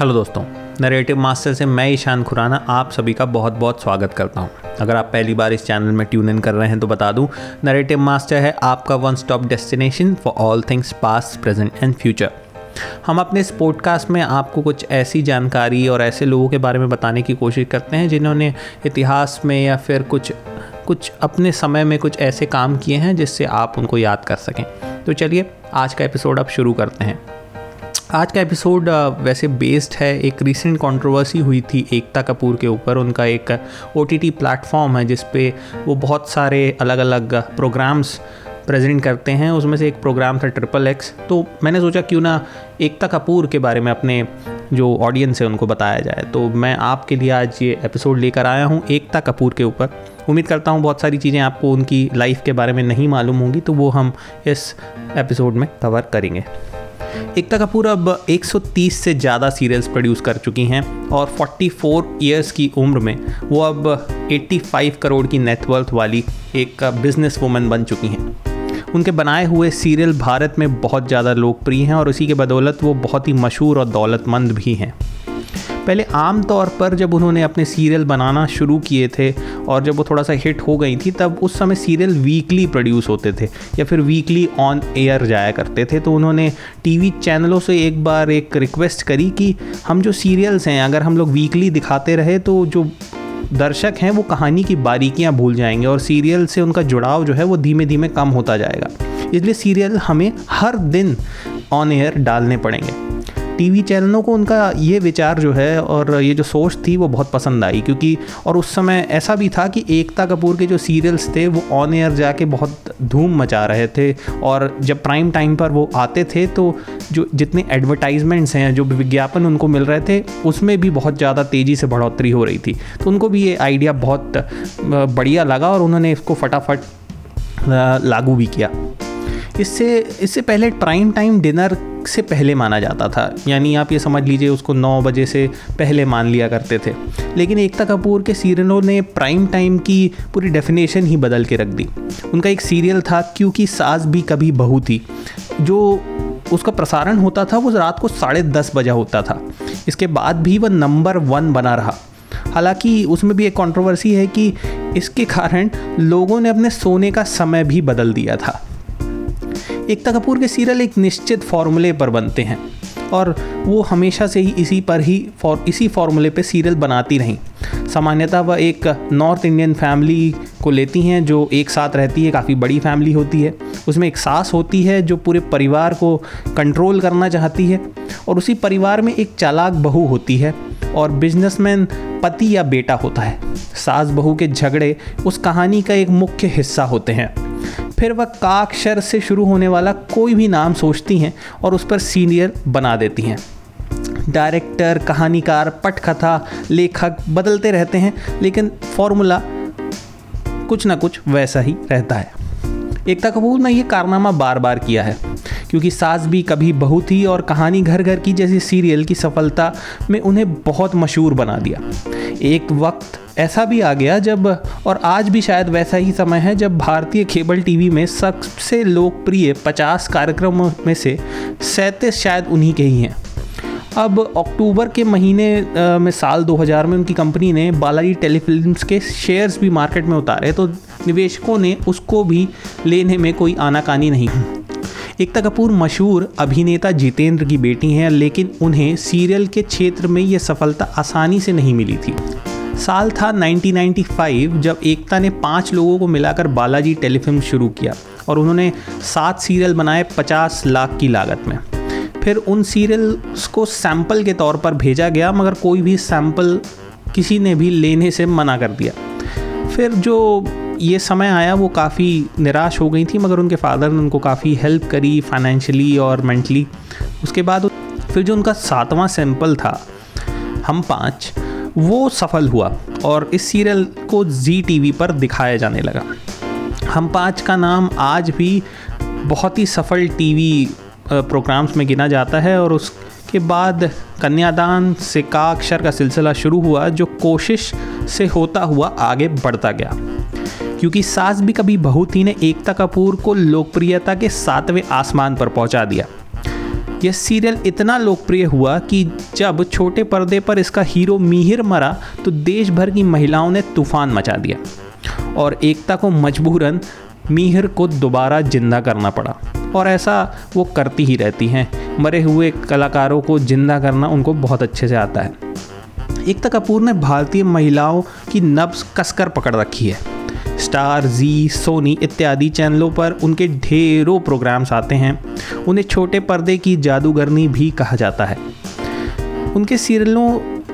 Hello दोस्तों narrative master से मैं ईशान खुराना आप सभी का बहुत बहुत स्वागत करता हूँ। अगर आप पहली बार इस चैनल में ट्यून इन कर रहे हैं तो बता दूँ नरेटिव मास्टर है आपका one stop destination for all things past present and future हम अपने इस पॉडकास्ट में आपको कुछ ऐसी जानकारी और ऐसे लोगों के बारे में बताने की कोशिश करते हैं जिन्होंने इतिहास में या फिर कुछ कुछ अपने समय में कुछ ऐसे काम किए हैं जिससे आप उनको याद कर सकें। तो चलिए, आज का एपिसोड अब शुरू करते हैं। आज का एपिसोड वैसे बेस्ड है, एक रिसेंट कंट्रोवर्सी हुई थी एकता कपूर के ऊपर। उनका एक ओ टी प्लेटफॉर्म है, जिस पे वो बहुत सारे अलग अलग प्रोग्राम्स प्रेजेंट करते हैं। उसमें से एक प्रोग्राम था ट्रिपल एक्स तो मैंने सोचा, क्यों ना एकता कपूर के बारे में अपने जो ऑडियंस है, उनको बताया जाए। तो मैं आपके लिए आज ये एपिसोड लेकर आया हूँ एकता कपूर के ऊपर। उम्मीद करता हूँ, बहुत सारी चीज़ें आपको उनकी लाइफ के बारे में नहीं मालूम होंगी तो वो हम इस एपिसोड में कवर करेंगे। एकता कपूर अब 130 से ज़्यादा सीरियल्स प्रोड्यूस कर चुकी हैं और 44 ईयर्स की उम्र में वो अब 85 करोड़ की नेटवर्थ वाली एक बिज़नेस वूमन बन चुकी हैं। उनके बनाए हुए सीरियल भारत में बहुत ज़्यादा लोकप्रिय हैं और उसी के बदौलत वो बहुत ही मशहूर और दौलतमंद भी हैं। पहले आम तौर पर जब उन्होंने अपने सीरियल बनाना शुरू किए थे और जब वो थोड़ा सा हिट हो गई थी, तब उस समय सीरियल वीकली प्रोड्यूस होते थे या फिर वीकली ऑन एयर जाया करते थे। तो उन्होंने टीवी चैनलों से एक बार एक रिक्वेस्ट करी कि हम जो सीरियल्स हैं, अगर हम लोग वीकली दिखाते रहे तो जो दर्शक हैं, वो कहानी की बारीकियाँ भूल जाएँगे और सीरियल से उनका जुड़ाव जो है, वो धीमे धीमे कम होता जाएगा। इसलिए सीरियल हमें हर दिन ऑन एयर डालने पड़ेंगे। टीवी चैनलों को उनका ये विचार जो है और ये जो सोच थी वो बहुत पसंद आई, क्योंकि और उस समय ऐसा भी था कि एकता कपूर के जो सीरियल्स थे वो ऑन एयर जाके बहुत धूम मचा रहे थे और जब प्राइम टाइम पर वो आते थे तो जो जितने एडवर्टाइजमेंट्स हैं, जो विज्ञापन उनको मिल रहे थे, उसमें भी बहुत ज़्यादा तेज़ी से बढ़ोतरी हो रही थी। तो उनको भी ये आइडिया बहुत बढ़िया लगा और उन्होंने इसको फटाफट लागू भी किया। इससे इससे पहले प्राइम टाइम डिनर से पहले माना जाता था। यानी आप ये समझ लीजिए उसको नौ बजे से पहले मान लिया करते थे। लेकिन एकता कपूर के सीरियलों ने प्राइम टाइम की पूरी डेफिनेशन ही बदल के रख दी। उनका एक सीरियल था, क्योंकि सास भी कभी बहू थी। जो उसका प्रसारण होता था, वो रात को साढ़े दस बजा होता था। इसके बाद भी वह नंबर वन बना रहा। हालाँकि उसमें भी एक कंट्रोवर्सी है कि इसके कारण लोगों ने अपने सोने का समय भी बदल दिया था। एकता कपूर के सीरियल एक निश्चित फॉर्मूले पर बनते हैं। और वो हमेशा से ही इसी पर ही फॉर, इसी फॉर्मूले पे सीरियल बनाती रहीं। सामान्यतः वह एक नॉर्थ इंडियन फैमिली को लेती हैं जो एक साथ रहती है, काफ़ी बड़ी फैमिली होती है। उसमें एक सास होती है जो पूरे परिवार को कंट्रोल करना चाहती है और उसी परिवार में एक चालाक बहू होती है और बिजनेसमैन पति या बेटा होता है। सास बहू के झगड़े उस कहानी का एक मुख्य हिस्सा होते हैं। फिर वह काक्षर से शुरू होने वाला कोई भी नाम सोचती हैं और उस पर सीनियर बना देती हैं। डायरेक्टर, कहानीकार, पटकथा, लेखक बदलते रहते हैं, लेकिन फॉर्मूला कुछ ना कुछ वैसा ही रहता है। एकता कपूर ने यह कारनामा बार बार किया है, क्योंकि सास भी कभी बहू थी और कहानी घर घर की जैसी सीरियल की सफलता में उन्हें बहुत मशहूर बना दिया। एक वक्त ऐसा भी आ गया जब, और आज भी शायद वैसा ही समय है जब भारतीय केबल टीवी में सबसे लोकप्रिय 50 कार्यक्रमों में से सैंतीस शायद उन्हीं के ही हैं। अब अक्टूबर के महीने में साल 2000 में उनकी कंपनी ने बालाजी टेलीफिल्म्स के शेयर्स भी मार्केट में उतारे तो निवेशकों ने उसको भी लेने में कोई आनाकानी नहीं एकता कपूर मशहूर अभिनेता जितेंद्र की बेटी हैं, लेकिन उन्हें सीरियल के क्षेत्र में ये सफलता आसानी से नहीं मिली थी। साल था 1995 जब एकता ने पाँच लोगों को मिलाकर बालाजी टेलीफिल्म शुरू किया और उन्होंने सात सीरियल बनाए 50 लाख की लागत में। फिर उन सीरियल्स को सैंपल के तौर पर भेजा गया, मगर कोई भी सैंपल किसी ने भी लेने से मना कर दिया। फिर जो ये समय आया, वो काफ़ी निराश हो गई थी, मगर उनके फादर ने उनको काफ़ी हेल्प करी फाइनेंशियली और मेंटली उसके बाद फिर जो उनका सातवां सैंपल था, हम पाँच वो सफल हुआ और इस सीरियल को जी टी पर दिखाया जाने लगा। हम पाँच का नाम आज भी बहुत ही सफल टीवी प्रोग्राम्स में गिना जाता है और उसके बाद कन्यादान से का अक्षर का सिलसिला शुरू हुआ, जो कोशिश से होता हुआ आगे बढ़ता गया। क्योंकि सास भी कभी बहू थी ने एकता कपूर को लोकप्रियता के सातवें आसमान पर पहुँचा दिया। यह सीरियल इतना लोकप्रिय हुआ कि जब छोटे पर्दे पर इसका हीरो मिहिर मरा तो देश भर की महिलाओं ने तूफ़ान मचा दिया और एकता को मजबूरन मिहिर को दोबारा ज़िंदा करना पड़ा। और ऐसा वो करती ही रहती हैं। मरे हुए कलाकारों को ज़िंदा करना उनको बहुत अच्छे से आता है। एकता कपूर ने भारतीय महिलाओं की नब्स कसकर पकड़ रखी है। स्टार जी सोनी इत्यादि चैनलों पर उनके ढेरों प्रोग्राम्स आते हैं। उन्हें छोटे पर्दे की जादूगरनी भी कहा जाता है। उनके सीरियलों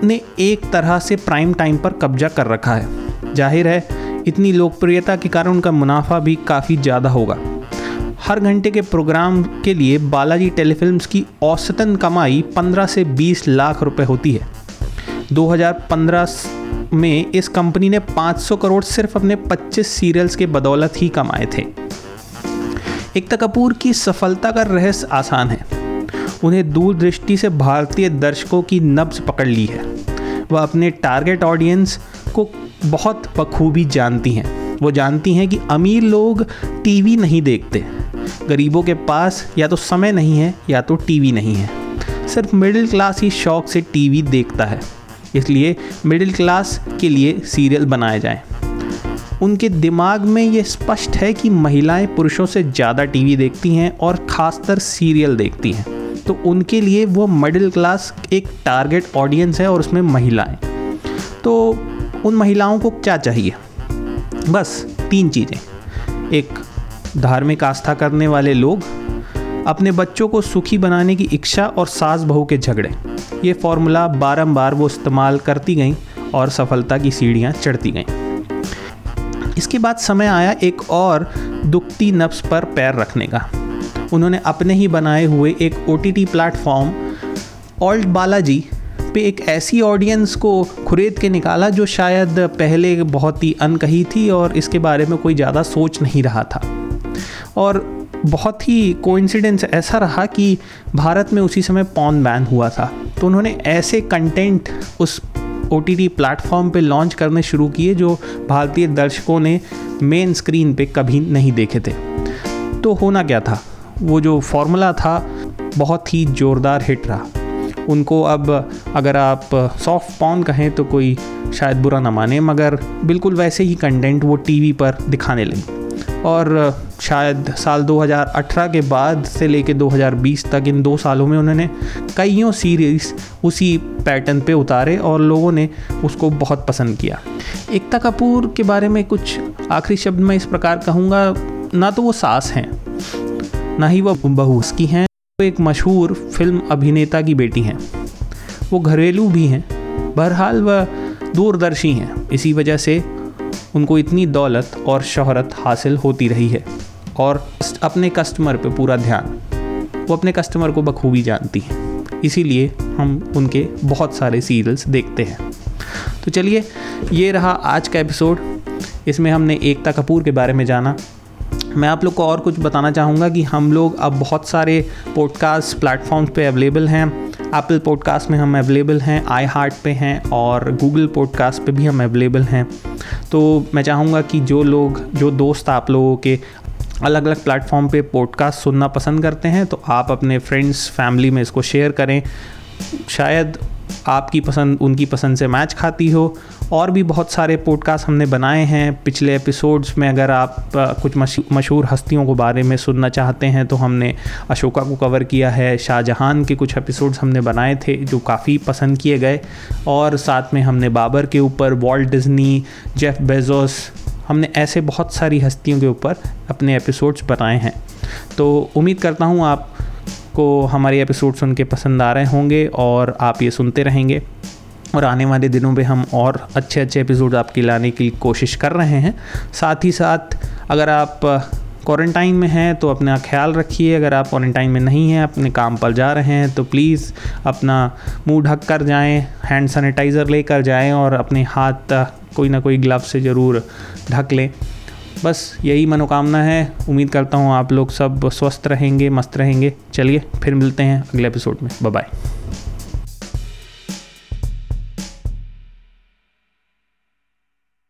ने एक तरह से प्राइम टाइम पर कब्जा कर रखा है। ज़ाहिर है, इतनी लोकप्रियता के कारण उनका मुनाफा भी काफ़ी ज़्यादा होगा। हर घंटे के प्रोग्राम के लिए बालाजी टेलीफिल्म्स की औसतन कमाई 15 से 20 लाख रुपए होती है। 2015 में इस कंपनी ने 500 करोड़ सिर्फ़ अपने 25 सीरियल्स के बदौलत ही कमाए थे। एकता कपूर की सफलता का रहस्य आसान है। उन्हें दूरदृष्टि से भारतीय दर्शकों की नब्ज पकड़ ली है। वह अपने टारगेट ऑडियंस को बहुत बखूबी जानती हैं। वो जानती हैं कि अमीर लोग टीवी नहीं देखते। गरीबों के पास या तो समय नहीं है या तो टीवी नहीं है। सिर्फ़ मिडिल क्लास ही शौक से टीवी देखता है। इसलिए मिडिल क्लास के लिए सीरियल बनाए जाएँ। उनके दिमाग में ये स्पष्ट है कि महिलाएँ पुरुषों से ज़्यादा टीवी देखती हैं और ख़ासकर सीरियल देखती हैं। तो उनके लिए वो मिडिल क्लास एक टारगेट ऑडियंस है और उसमें महिलाएँ। तो उन महिलाओं को क्या चाहिए? बस तीन चीज़ें। एक, धार्मिक आस्था करने वाले लोग। अपने बच्चों को सुखी बनाने की इच्छा और सास बहू के झगड़े। ये फॉर्मूला बारंबार वो इस्तेमाल करती गईं और सफलता की सीढ़ियाँ चढ़ती गईं। इसके बाद समय आया एक और दुखती नफ्स पर पैर रखने का। उन्होंने अपने ही बनाए हुए एक O T T platform Alt Balaji पे एक ऐसी ऑडियंस को खुरेद के निकाला जो शायद पहले बहुत ही अनकही थी और इसके बारे में कोई ज़्यादा सोच नहीं रहा था। और बहुत ही कोइंसिडेंस ऐसा रहा कि भारत में उसी समय पॉन बैन हुआ था। तो उन्होंने ऐसे कंटेंट उस ओ टी टी प्लेटफॉर्म पर लॉन्च करने शुरू किए जो भारतीय दर्शकों ने मेन स्क्रीन पे कभी नहीं देखे थे। तो होना क्या था? वो जो फॉर्मूला था, बहुत ही ज़ोरदार हिट रहा। उनको अब अगर आप सॉफ्ट पॉन कहें तो कोई शायद बुरा ना माने, मगर बिल्कुल वैसे ही कंटेंट वो टीवी पर दिखाने लगी। और शायद साल 2018 के बाद से लेके 2020 तक इन दो सालों में उन्होंने कईयों सीरीज़ उसी पैटर्न पे उतारे और लोगों ने उसको बहुत पसंद किया। एकता कपूर के बारे में कुछ आखिरी शब्द मैं इस प्रकार कहूँगा, ना तो वो सास हैं, ना ही वो बहू उसकी हैं, वो एक मशहूर फ़िल्म अभिनेता की बेटी हैं, वो घरेलू भी हैं, बहरहाल वह दूरदर्शी हैं, इसी वजह से उनको इतनी दौलत और शहरत हासिल होती रही है और अपने कस्टमर पे पूरा ध्यान। वो अपने कस्टमर को बखूबी जानती हैं। इसीलिए हम उनके बहुत सारे सीरियल्स देखते हैं। तो चलिए, ये रहा आज का एपिसोड इसमें हमने एकता कपूर के बारे में जाना। मैं आप लोग को और कुछ बताना चाहूँगा कि हम लोग अब बहुत सारे पॉडकास्ट प्लेटफॉर्म्स पे अवेलेबल हैं। एप्पल पॉडकास्ट में हम अवेलेबल हैं आई हार्ट पे हैं और गूगल पॉडकास्ट पे भी हम अवेलेबल हैं। तो मैं चाहूँगा कि जो लोग, जो दोस्त आप लोगों के अलग अलग प्लेटफॉर्म पे पॉडकास्ट सुनना पसंद करते हैं तो आप अपने फ्रेंड्स फैमिली में इसको शेयर करें। शायद आपकी पसंद, उनकी पसंद से मैच खाती हो। और भी बहुत सारे पॉडकास्ट हमने बनाए हैं। पिछले एपिसोड्स में अगर आप कुछ मशहूर हस्तियों को बारे में सुनना चाहते हैं तो हमने अशोका को कवर किया है। शाहजहां के कुछ एपिसोड्स हमने बनाए थे, जो काफ़ी पसंद किए गए। और साथ में हमने बाबर के ऊपर वॉल्ट डिज्नी जेफ बेजोस हमने ऐसे बहुत सारी हस्तियों के ऊपर अपने एपिसोड्स बनाए हैं। तो उम्मीद करता हूँ आप को हमारे एपिसोड सुन के पसंद आ रहे होंगे और आप ये सुनते रहेंगे। और आने वाले दिनों में हम और अच्छे अच्छे एपिसोड आपके लाने की कोशिश कर रहे हैं। साथ ही साथ, अगर आप क्वारंटाइन में हैं तो अपना ख्याल रखिए। अगर आप क्वारंटाइन में नहीं हैं, अपने काम पर जा रहे हैं तो प्लीज़ अपना मुँह ढक कर जाएँ हैंड सैनिटाइज़र लेकर जाएँ और अपने हाथ कोई ना कोई ग्लव से ज़रूर ढक लें। बस यही मनोकामना है। उम्मीद करता हूँ आप लोग सब स्वस्थ रहेंगे, मस्त रहेंगे। चलिए, फिर मिलते हैं अगले एपिसोड में। बाय